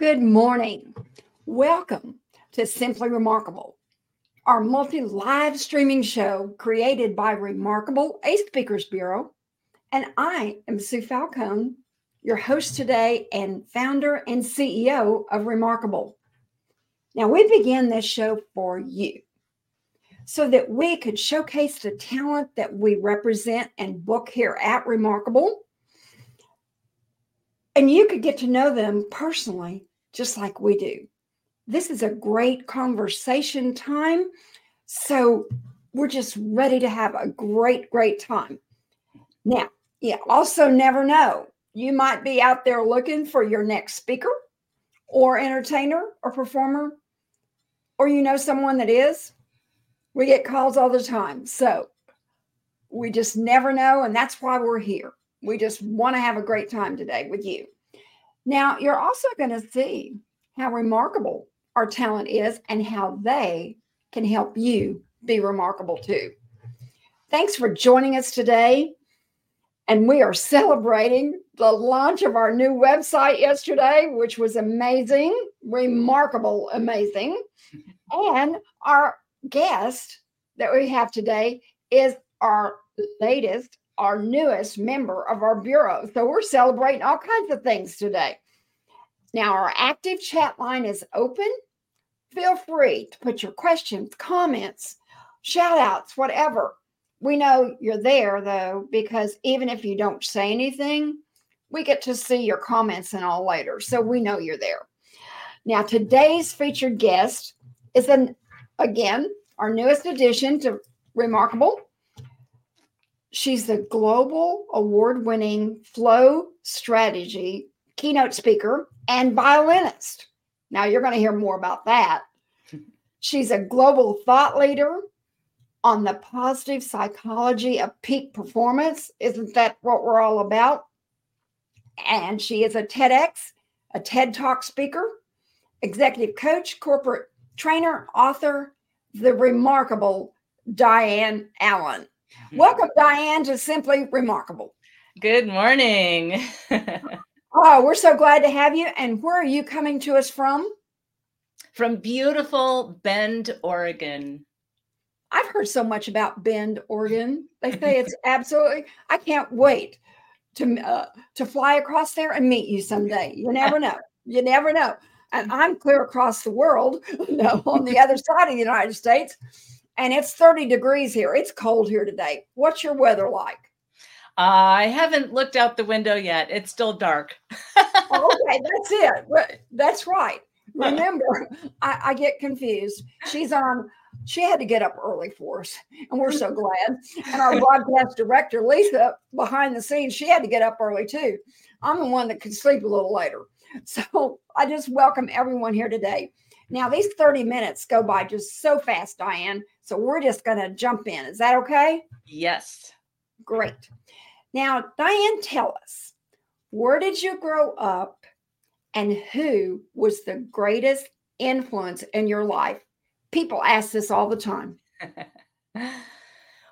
Good morning. Welcome to Simply Remarkable, our multi live streaming show created by Remarkable, a Speakers Bureau. And I am Sue Falcone, your host today and founder and CEO of Remarkable. Now, we began this show for you so that we could showcase the talent that we represent and book here at Remarkable. And you could get to know them personally, just like we do. This is a great conversation time. So we're just ready to have a great, great time. Now, you also never know. You might be out there looking for your next speaker or entertainer or performer, or you know someone that is. We get calls all the time. So we just never know. And that's why we're here. We just want to have a great time today with you. Now, you're also going to see how remarkable our talent is and how they can help you be remarkable too. Thanks for joining us today. And we are celebrating the launch of our new website yesterday, which was amazing, remarkable, amazing. And our guest that we have today is our latest, our newest member of our bureau. So we're celebrating all kinds of things today. Now, our active chat line is open. Feel free to put your questions, comments, shout outs, whatever. We know you're there though, because even if you don't say anything, we get to see your comments and all later. So we know you're there. Now, today's featured guest is an again our newest addition to Remarkable. She's the global award winning flow strategy keynote speaker and violinist. Now you're going to hear more about that. She's a global thought leader on the positive psychology of peak performance. Isn't that what we're all about? And she is a TEDx, a TED Talk speaker, executive coach, corporate trainer, author, the remarkable Diane Allen. Welcome, Diane, to Simply Remarkable. Good morning. oh, we're so glad to have you. And where are you coming to us from? From beautiful Bend, Oregon. I've heard so much about Bend, Oregon. They say it's absolutely. I can't wait to uh, to fly across there and meet you someday. You never know. You never know and I'm clear across the world, you know, on the other side of the United States, and it's 30 degrees here. It's cold here today. What's your weather like? I haven't looked out the window yet. It's still dark. okay, that's it. That's right. Remember, I, I, get confused. She's on. She had to get up early for us, and we're so glad. And our broadcast director, Lisa, behind the scenes, she had to get up early too. I'm the one that could sleep a little later. So I just welcome everyone here today. Now, these 30 minutes go by just so fast, Diane. So we're just going to jump in. Is that okay? Yes. Great. Now, Diane, tell us where did you grow up and who was the greatest influence in your life? People ask this all the time.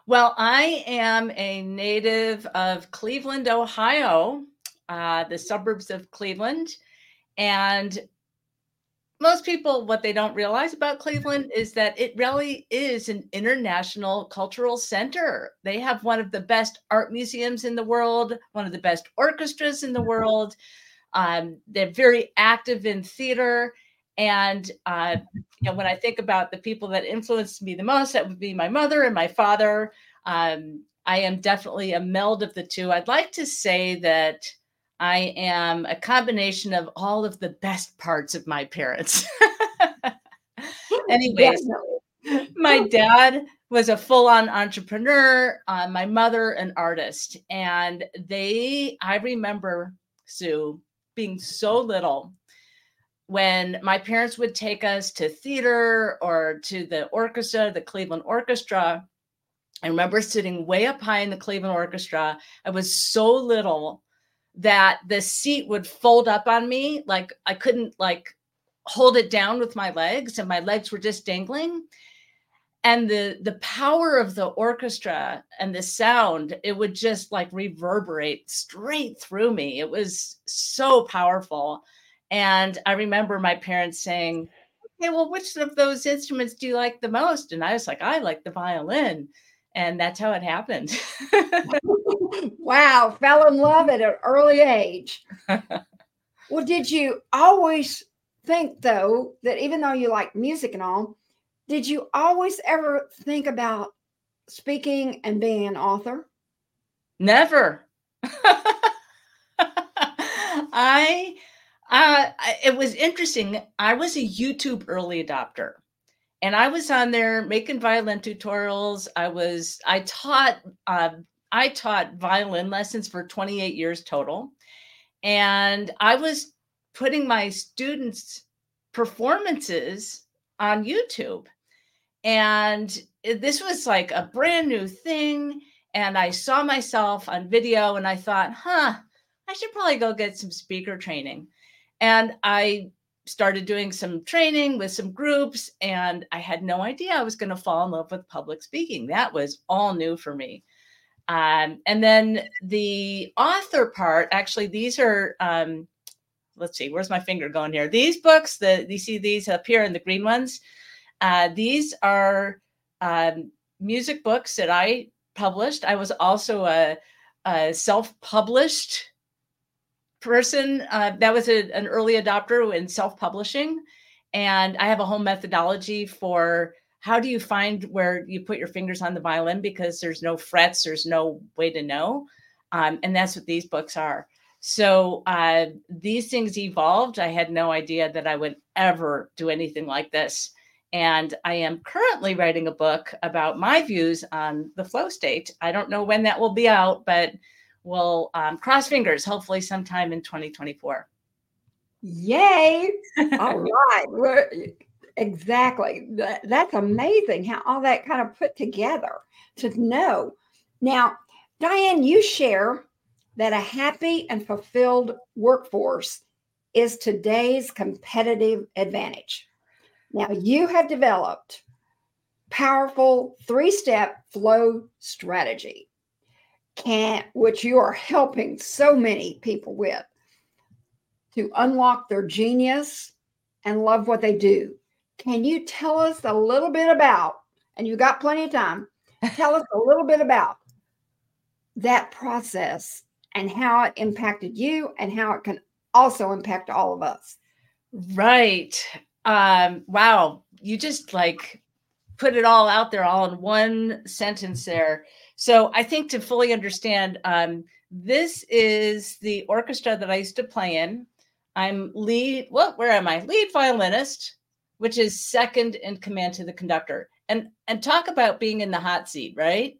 well, I am a native of Cleveland, Ohio, uh, the suburbs of Cleveland. And most people, what they don't realize about Cleveland is that it really is an international cultural center. They have one of the best art museums in the world, one of the best orchestras in the world. Um, they're very active in theater. And uh, you know, when I think about the people that influenced me the most, that would be my mother and my father. Um, I am definitely a meld of the two. I'd like to say that I am a combination of all of the best parts of my parents. Anyways, my dad was a full-on entrepreneur, uh, my mother an artist, and they I remember Sue being so little when my parents would take us to theater or to the orchestra, the Cleveland Orchestra. I remember sitting way up high in the Cleveland Orchestra. I was so little that the seat would fold up on me like I couldn't like hold it down with my legs and my legs were just dangling and the the power of the orchestra and the sound it would just like reverberate straight through me it was so powerful And I remember my parents saying, Okay, well, which of those instruments do you like the most? And I was like, I like the violin. And that's how it happened. wow, fell in love at an early age. well, did you always think, though, that even though you like music and all, did you always ever think about speaking and being an author? Never. I uh it was interesting. I was a YouTube early adopter. And I was on there making violin tutorials. I was I taught uh, I taught violin lessons for 28 years total. And I was putting my students' performances on YouTube. And this was like a brand new thing. And I saw myself on video and I thought, huh, I should probably go get some speaker training. And I started doing some training with some groups, and I had no idea I was going to fall in love with public speaking. That was all new for me. Um, and then the author part, actually, these are, um, let's see, where's my finger going here? These books, the you see these up here in the green ones. Uh, these are um, music books that I published. I was also a, a self-published person uh, that was a, an early adopter in self-publishing. And i have a whole methodology for how do you find where you put your fingers on the violin because there's no frets there's no way to know. Um, and that's what these books are. So uh, these things evolved. I had no idea that i would ever do anything like this. And i am currently writing a book about my views on the flow state. I don't know when that will be out but we'll um, cross fingers, hopefully sometime in 2024. Yay! all right. We're, exactly. That's amazing how all that kind of put together to know. Now, Diane, you share that a happy and fulfilled workforce is today's competitive advantage. Now, you have developed powerful three-step flow strategy can which you are helping so many people with to unlock their genius and love what they do. Can you tell us a little bit about, and you got plenty of time, tell us a little bit about that process and how it impacted you and how it can also impact all of us. Right. Um, wow. You just like put it all out there all in one sentence there. So I think to fully understand, um, this is the orchestra that I used to play in. I'm lead, what, where am I? Lead violinist, which is second in command to the conductor. And and talk about being in the hot seat, right?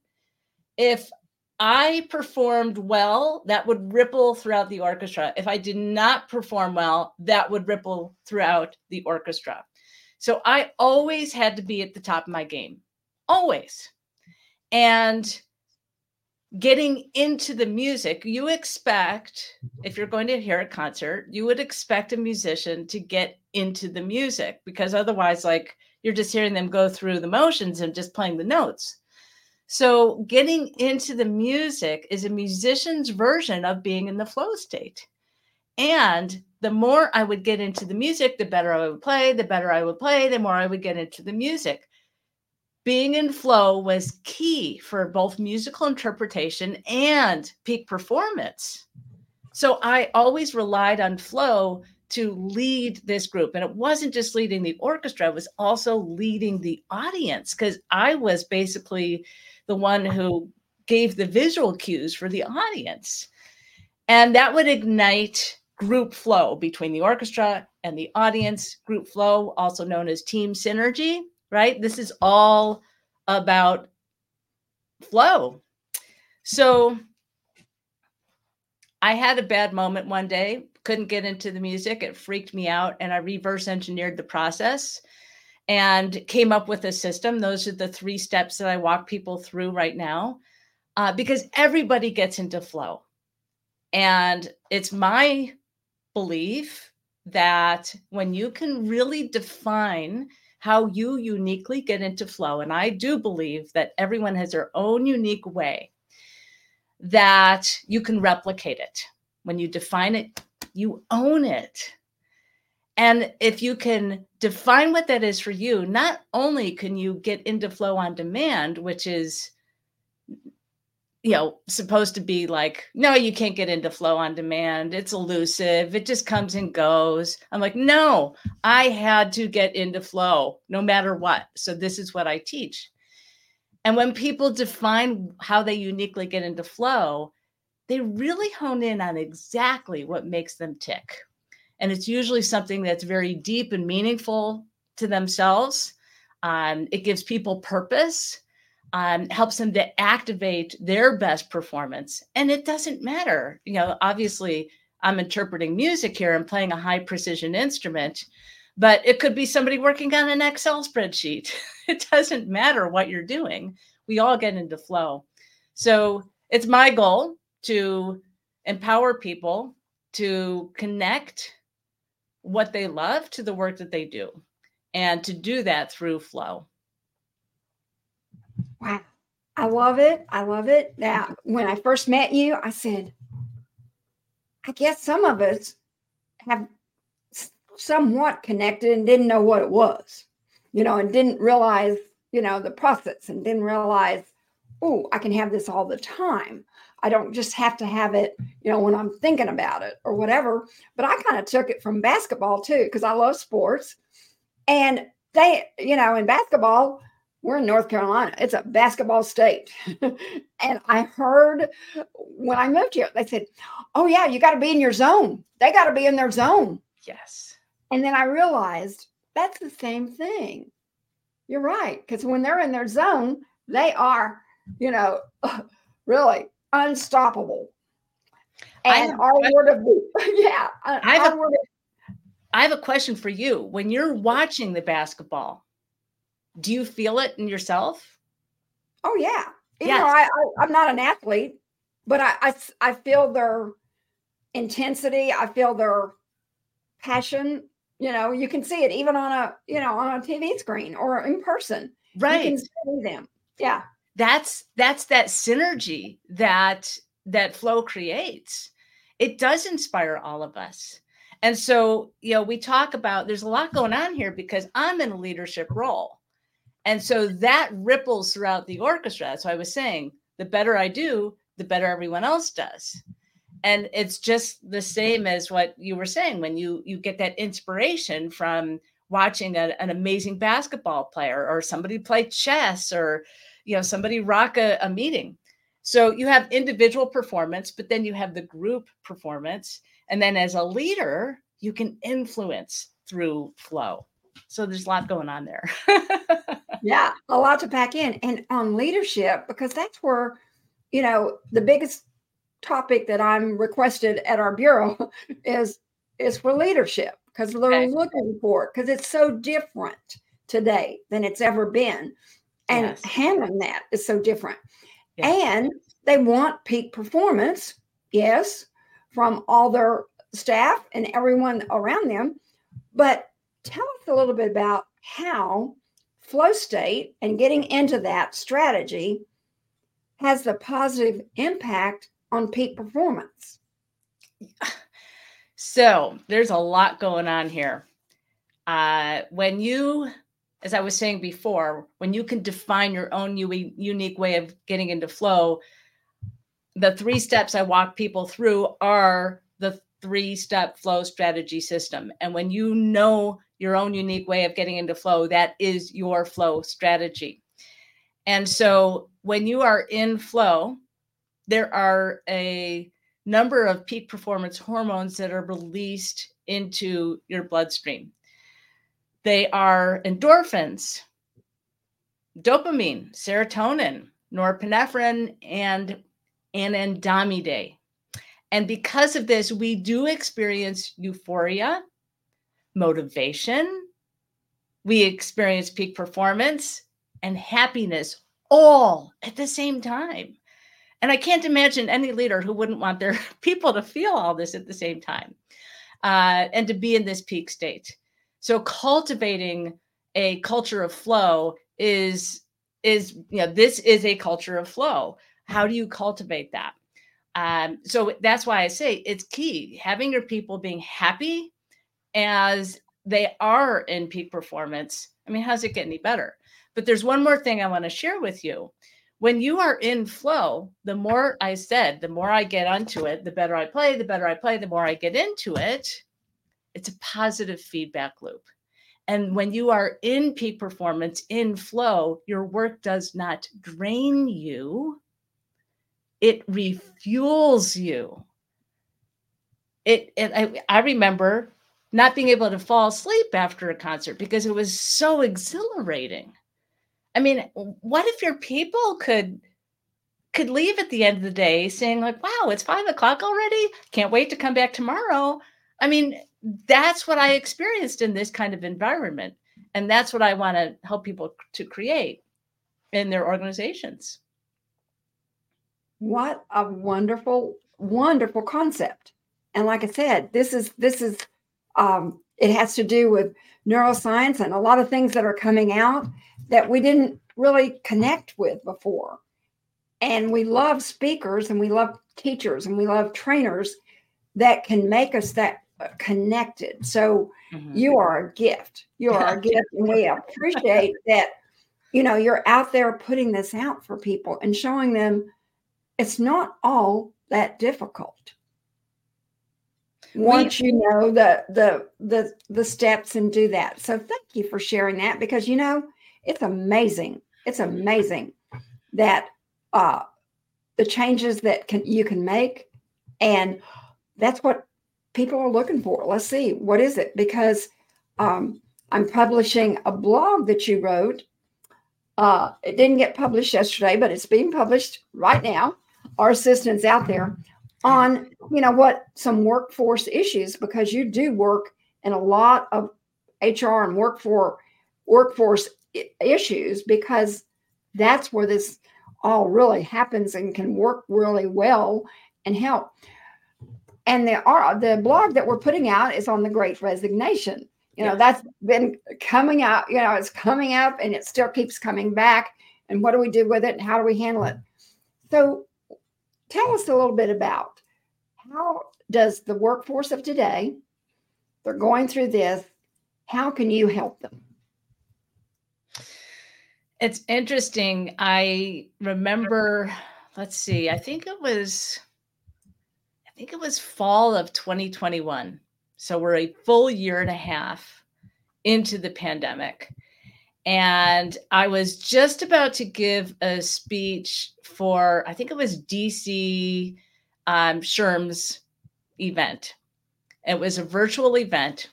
If I performed well, that would ripple throughout the orchestra. If I did not perform well, that would ripple throughout the orchestra. So I always had to be at the top of my game, always. And getting into the music, you expect, if you're going to hear a concert, you would expect a musician to get into the music because otherwise, like, you're just hearing them go through the motions and just playing the notes. So, getting into the music is a musician's version of being in the flow state. And the more I would get into the music, the better I would play, the better I would play, the more I would get into the music being in flow was key for both musical interpretation and peak performance. So I always relied on flow to lead this group. And it wasn't just leading the orchestra, it was also leading the audience because I was basically the one who gave the visual cues for the audience. And that would ignite group flow between the orchestra and the audience, group flow, also known as team synergy right? This is all about flow. So I had a bad moment one day, couldn't get into the music. It freaked me out. And I reverse engineered the process and came up with a system. Those are the three steps that I walk people through right now uh, because everybody gets into flow. And it's my belief that when you can really define how you uniquely get into flow. And I do believe that everyone has their own unique way that you can replicate it. When you define it, you own it. And if you can define what that is for you, not only can you get into flow on demand, which is you know supposed to be like no you can't get into flow on demand. It's elusive. It just comes and goes. I'm like no i had to get into flow no matter what. So this is what i teach. And when people define how they uniquely get into flow they really hone in on exactly what makes them tick. And it's usually something that's very deep and meaningful to themselves. Um, it gives people purpose um, helps them to activate their best performance. And it doesn't matter. You know, obviously, I'm interpreting music here and playing a high precision instrument, but it could be somebody working on an Excel spreadsheet. it doesn't matter what you're doing. We all get into flow. So it's my goal to empower people to connect what they love to the work that they do and to do that through flow. Wow. I love it. I love it. Now, when I first met you, I said, I guess some of us have somewhat connected and didn't know what it was, you know, and didn't realize, you know, the process and didn't realize, oh, I can have this all the time. I don't just have to have it, you know, when I'm thinking about it or whatever. But I kind of took it from basketball too, because I love sports. And they, you know, in basketball, we're in North Carolina. It's a basketball state. and I heard when I moved here, they said, Oh, yeah, you got to be in your zone. They got to be in their zone. Yes. And then I realized that's the same thing. You're right. Because when they're in their zone, they are, you know, really unstoppable. And have, our word of yeah, I have, a, I have a question for you. When you're watching the basketball, do you feel it in yourself? Oh yeah. You yes. know, I, I am not an athlete, but I, I I feel their intensity. I feel their passion. You know, you can see it even on a you know on a TV screen or in person. Right. You can see them. Yeah. That's that's that synergy that that flow creates. It does inspire all of us. And so, you know, we talk about there's a lot going on here because I'm in a leadership role. And so that ripples throughout the orchestra. So I was saying, the better I do, the better everyone else does. And it's just the same as what you were saying when you you get that inspiration from watching a, an amazing basketball player or somebody play chess or you know somebody rock a, a meeting. So you have individual performance, but then you have the group performance. And then as a leader, you can influence through flow. So there's a lot going on there. yeah, a lot to pack in. And on leadership, because that's where, you know, the biggest topic that I'm requested at our bureau is is for leadership because they're okay. looking for it because it's so different today than it's ever been. And yes. handling that is so different. Yes. And they want peak performance, yes, from all their staff and everyone around them. But tell us a little bit about how flow state and getting into that strategy has the positive impact on peak performance. So there's a lot going on here. Uh, when you, as I was saying before, when you can define your own u- unique way of getting into flow, the three steps I walk people through are the three step flow strategy system. And when you know your own unique way of getting into flow. That is your flow strategy. And so when you are in flow, there are a number of peak performance hormones that are released into your bloodstream. They are endorphins, dopamine, serotonin, norepinephrine, and anandamide. And because of this, we do experience euphoria, motivation, we experience peak performance and happiness all at the same time. And I can't imagine any leader who wouldn't want their people to feel all this at the same time uh, and to be in this peak state. So cultivating a culture of flow is is you know this is a culture of flow. How do you cultivate that? Um, so that's why I say it's key having your people being happy as they are in peak performance, I mean, how's it get any better? But there's one more thing I want to share with you. When you are in flow, the more I said, the more I get onto it, the better I play, the better I play, the more I get into it. It's a positive feedback loop. And when you are in peak performance, in flow, your work does not drain you, it refuels you. It, it I, I remember not being able to fall asleep after a concert because it was so exhilarating. I mean, what if your people could could leave at the end of the day saying like, "Wow, it's five o'clock already! Can't wait to come back tomorrow." I mean, that's what I experienced in this kind of environment, and that's what I want to help people to create in their organizations. What a wonderful, wonderful concept! And like I said, this is this is um, it has to do with neuroscience and a lot of things that are coming out that we didn't really connect with before. And we love speakers and we love teachers and we love trainers that can make us that uh, connected. So mm-hmm. you are a gift. You are a gift. And we appreciate that, you know, you're out there putting this out for people and showing them it's not all that difficult once you know the the the the steps and do that. So thank you for sharing that because you know it's amazing. It's amazing that uh the changes that can you can make and that's what people are looking for. Let's see what is it because um I'm publishing a blog that you wrote. Uh, it didn't get published yesterday, but it's being published right now. Our assistant's out there on you know what some workforce issues because you do work in a lot of HR and work for workforce issues because that's where this all really happens and can work really well and help. And the the blog that we're putting out is on the Great Resignation. You know, that's been coming out. You know, it's coming up and it still keeps coming back. And what do we do with it? And how do we handle it? So tell us a little bit about how does the workforce of today, they're going through this, how can you help them? It's interesting. I remember, let's see, I think it was I think it was fall of 2021. So we're a full year and a half into the pandemic. And I was just about to give a speech for, I think it was DC um, SHRM's event. It was a virtual event.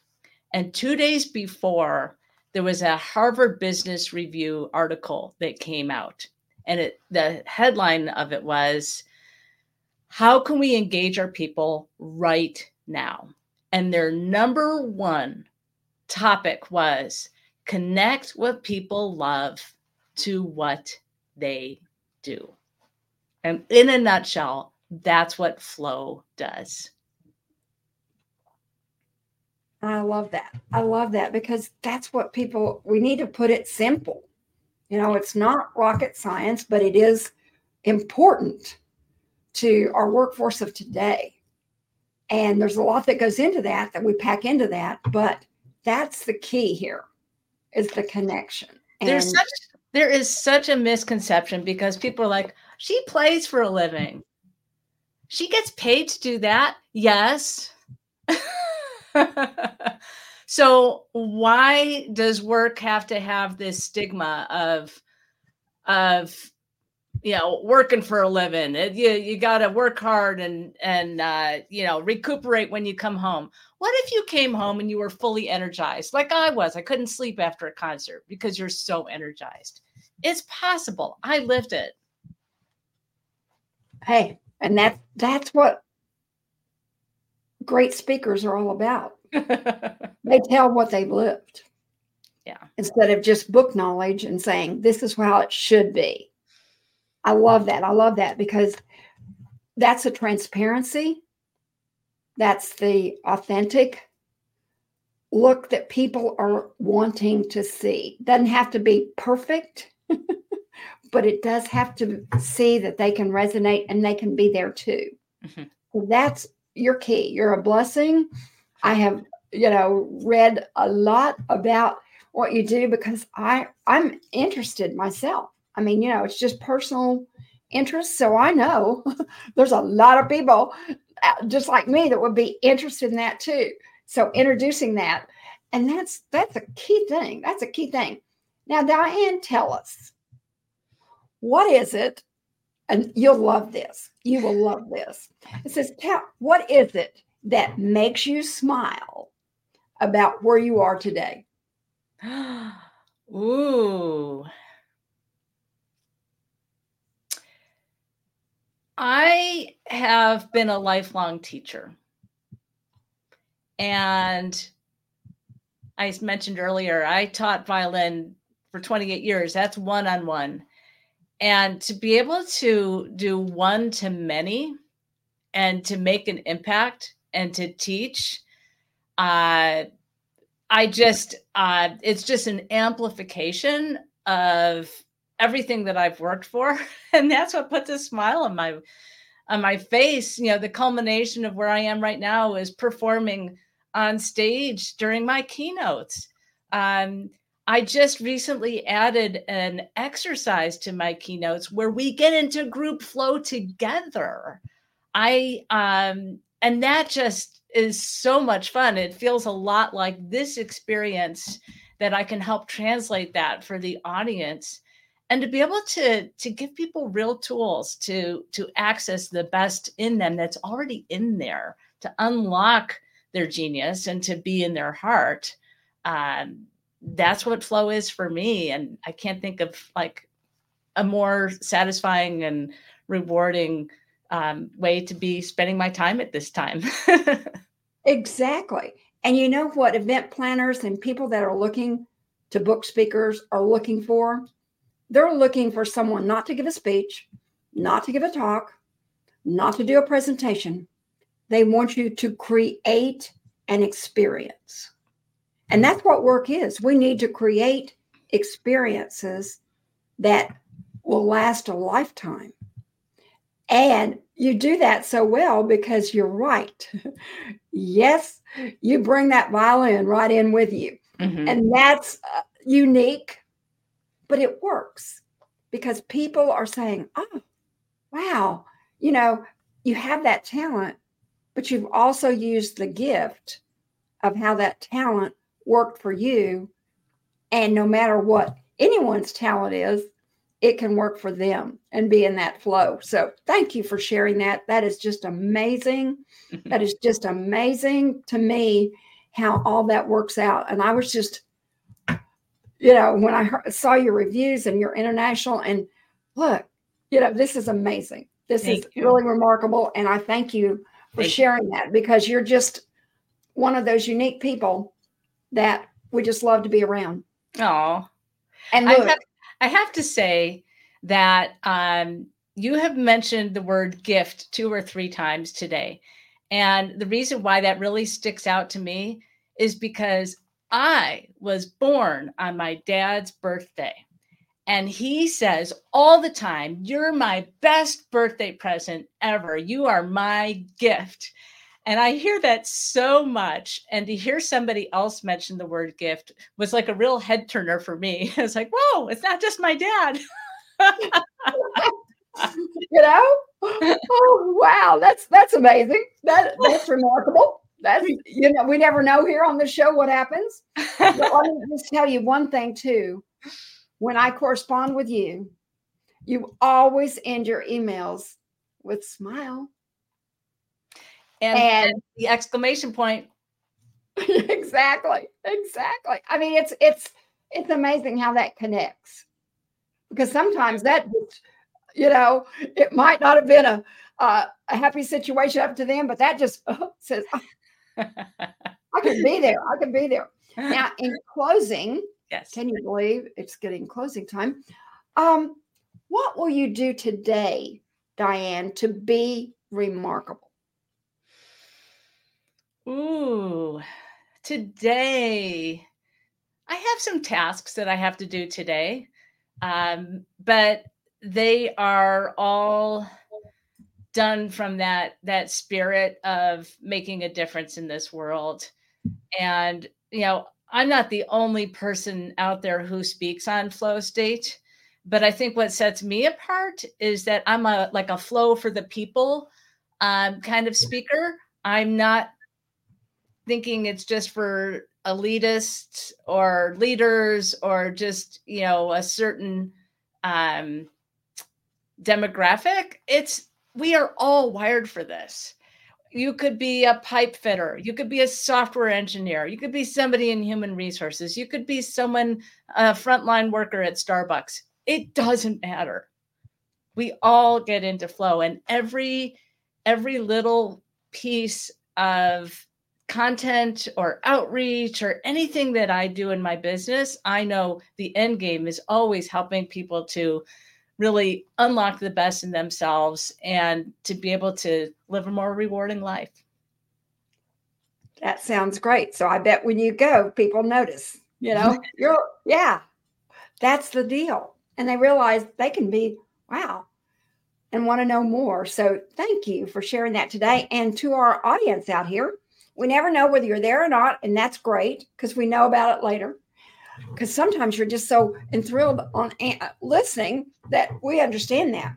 And two days before, there was a Harvard Business Review article that came out. And it, the headline of it was How can we engage our people right now? And their number one topic was connect what people love to what they do. And in a nutshell, that's what flow does. I love that. I love that because that's what people, we need to put it simple. You know, it's not rocket science, but it is important to our workforce of today. And there's a lot that goes into that that we pack into that, but that's the key here is the connection. And there's such there is such a misconception because people are like, she plays for a living. She gets paid to do that. Yes. so why does work have to have this stigma of of you know working for a living. It, you you got to work hard and and uh, you know recuperate when you come home. What if you came home and you were fully energized like i was? I couldn't sleep after a concert because you're so energized. It's possible. I lived it. Hey and that that's what great speakers are all about. They tell what they've lived. Yeah. Instead of just book knowledge and saying this is how it should be i love that i love that because that's a transparency that's the authentic look that people are wanting to see doesn't have to be perfect but it does have to see that they can resonate and they can be there too. Mm-hmm. So that's your key. You're a blessing. I have you know, read a lot about what you do because I I'm interested myself. I mean, you know, it's just personal interest. So I know there's a lot of people uh, just like me that would be interested in that too. So introducing that, and that's that's a key thing. That's a key thing. Now, Diane, tell us what is it? And you'll love this. You will love this. It says, what is it that makes you smile about where you are today? Ooh. I have been a lifelong teacher. And I mentioned earlier, I taught violin for 28 years. That's one on one. And to be able to do one to many and to make an impact and to teach, uh, I just, uh, it's just an amplification of everything that I've worked for. And that's what puts a smile on my on my face. You know, the culmination of where I am right now is performing on stage during my keynotes. Um, I just recently added an exercise to my keynotes where we get into group flow together. I um and that just is so much fun. It feels a lot like this experience that I can help translate that for the audience and to be able to to give people real tools to to access the best in them that's already in there to unlock their genius and to be in their heart um, that's what flow is for me and i can't think of like a more satisfying and rewarding um, way to be spending my time at this time. Exactly. And you know what event planners and people that are looking to book speakers are looking for they're looking for someone not to give a speech, not to give a talk, not to do a presentation. They want you to create an experience. And that's what work is. We need to create experiences that will last a lifetime. And you do that so well because you're right. yes, you bring that violin right in with you. Mm-hmm. And that's uh, unique but it works because people are saying, oh, wow, you know, you have that talent, but you've also used the gift of how that talent worked for you. And no matter what anyone's talent is, it can work for them and be in that flow. So thank you for sharing that. That is just amazing. that is just amazing to me how all that works out. And I was just you know, when I heard, saw your reviews and your international, and look, you know, this is amazing. This thank is you. really remarkable. And I thank you for thank sharing you. that because you're just one of those unique people that we just love to be around. Oh, and look, I have, I have to say that um, you have mentioned the word gift two or three times today. And the reason why that really sticks out to me is because I was born on my dad's birthday. And he says all the time, You're my best birthday present ever. You are my gift. And I hear that so much. And to hear somebody else mention the word gift was like a real head turner for me. I was like, Whoa, it's not just my dad. you know? Oh wow, that's that's amazing. That that's remarkable that's you know we never know here on the show what happens. But let me just tell you one thing too. When I correspond with you, you always end your emails with smile. And, and the exclamation point. exactly. Exactly. I mean, it's it's it's amazing how that connects. Because sometimes that you know, it might not have been a uh, a happy situation up to them, but that just uh, says, oh, I can be there. I can be there. Now, in closing, yes. Can you believe it's getting closing time? Um, what will you do today, Diane, to be remarkable? Ooh, today I have some tasks that I have to do today, um, but they are all done from that that spirit of making a difference in this world And, you know, I'm not the only person out there who speaks on flow state, but I think what sets me apart is that I'm a like a flow for the people um, kind of speaker. I'm not thinking it's just for elitists or leaders or just you know a certain um, demographic. It's we are all wired for this. You could be a pipe fitter. You could be a software engineer. You could be somebody in human resources. You could be someone, a frontline worker at Starbucks. It doesn't matter. We all get into flow, and every every little piece of content or outreach or anything that I do in my business, I know the end game is always helping people to really unlock the best in themselves and to be able to live a more rewarding life. That sounds great. So I bet when you go, people notice, you know, you're, yeah, that's the deal. And they realize they can be, wow, and want to know more. So thank you for sharing that today. And to our audience out here, we never know whether you're there or not. And that's great because we know about it later because sometimes you're just so enthralled on uh, listening that we understand that.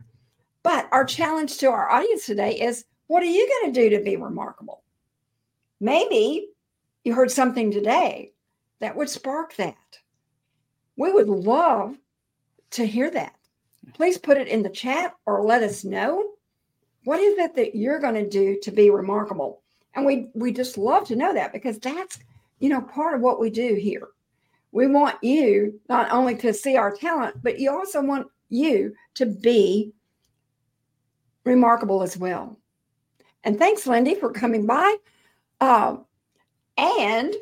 But our challenge to our audience today is what are you going to do to be remarkable? Maybe you heard something today that would spark that. We would love to hear that. Please put it in the chat or let us know. What is it that you're going to do to be remarkable? And we we just love to know that because that's you know part of what we do here we want you not only to see our talent, but you also want you to be remarkable as well. And thanks, Lindy, for coming by. Um, and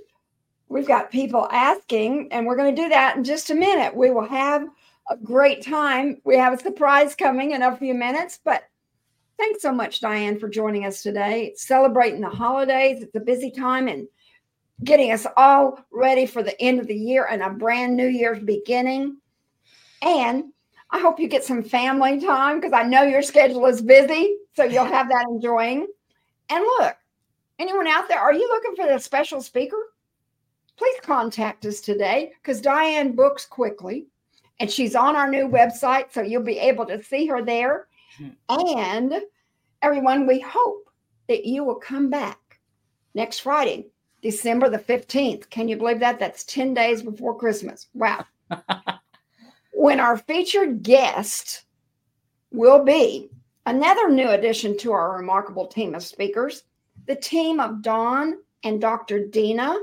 we've got people asking, and we're going to do that in just a minute. We will have a great time. We have a surprise coming in a few minutes, but thanks so much, Diane, for joining us today. celebrating the holidays. It's a busy time, and getting us all ready for the end of the year and a brand new year's beginning. And I hope you get some family time because I know your schedule is busy. So you'll have that enjoying. And look, anyone out there, are you looking for a special speaker? Please contact us today because Diane books quickly and she's on our new website. So you'll be able to see her there. And everyone, we hope that you will come back next Friday December the 15th. Can you believe that? That's 10 days before Christmas. Wow. when our featured guest will be another new addition to our remarkable team of speakers, the team of Dawn and Dr. Dina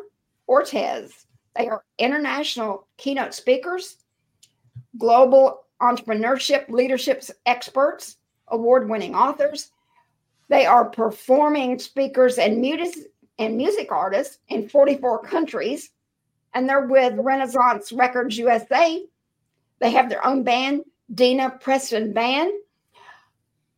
Ortez. They are international keynote speakers, global entrepreneurship leadership experts, award winning authors. They are performing speakers and music, and music artists in 44 countries, and they're with Renaissance Records USA. They have their own band, Dina Preston Band,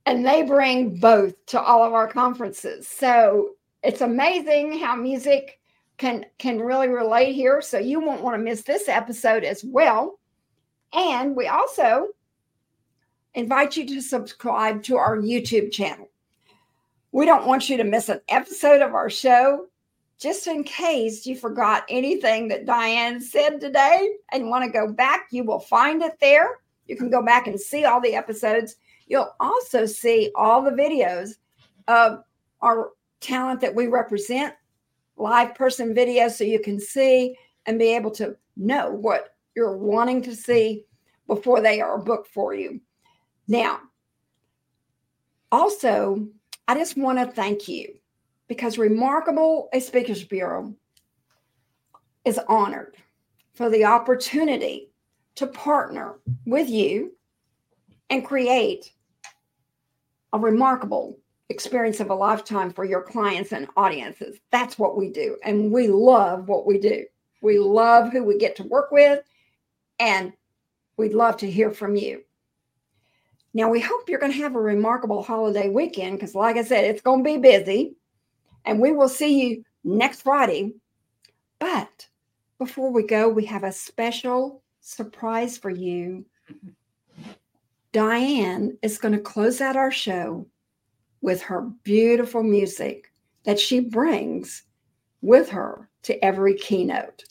and they bring both to all of our conferences. So it's amazing how music can can really relate here. So you won't want to miss this episode as well. And we also invite you to subscribe to our YouTube channel. We don't want you to miss an episode of our show. Just in case you forgot anything that Diane said today and want to go back, you will find it there. You can go back and see all the episodes. You'll also see all the videos of our talent that we represent, live person videos, so you can see and be able to know what you're wanting to see before they are booked for you. Now, also, I just want to thank you because Remarkable a Speakers Bureau is honored for the opportunity to partner with you and create a remarkable experience of a lifetime for your clients and audiences. That's what we do. And we love what we do. We love who we get to work with, and we'd love to hear from you. Now, we hope you're going to have a remarkable holiday weekend because, like I said, it's going to be busy. And we will see you next Friday. But before we go, we have a special surprise for you. Diane is going to close out our show with her beautiful music that she brings with her to every keynote.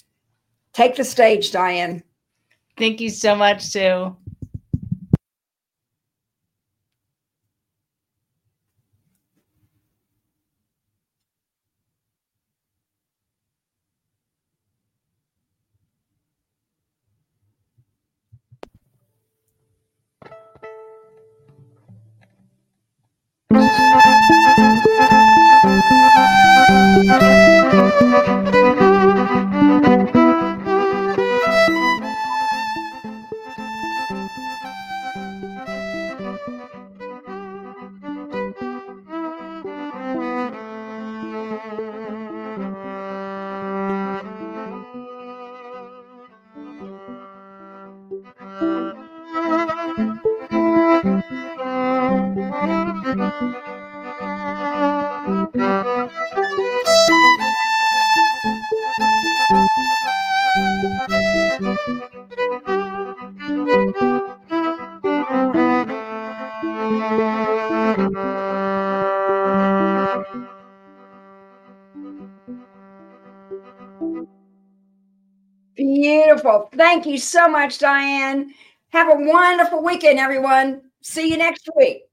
Take the stage, Diane. Thank you so much, Sue. Thank you so much, Diane. Have a wonderful weekend, everyone. See you next week.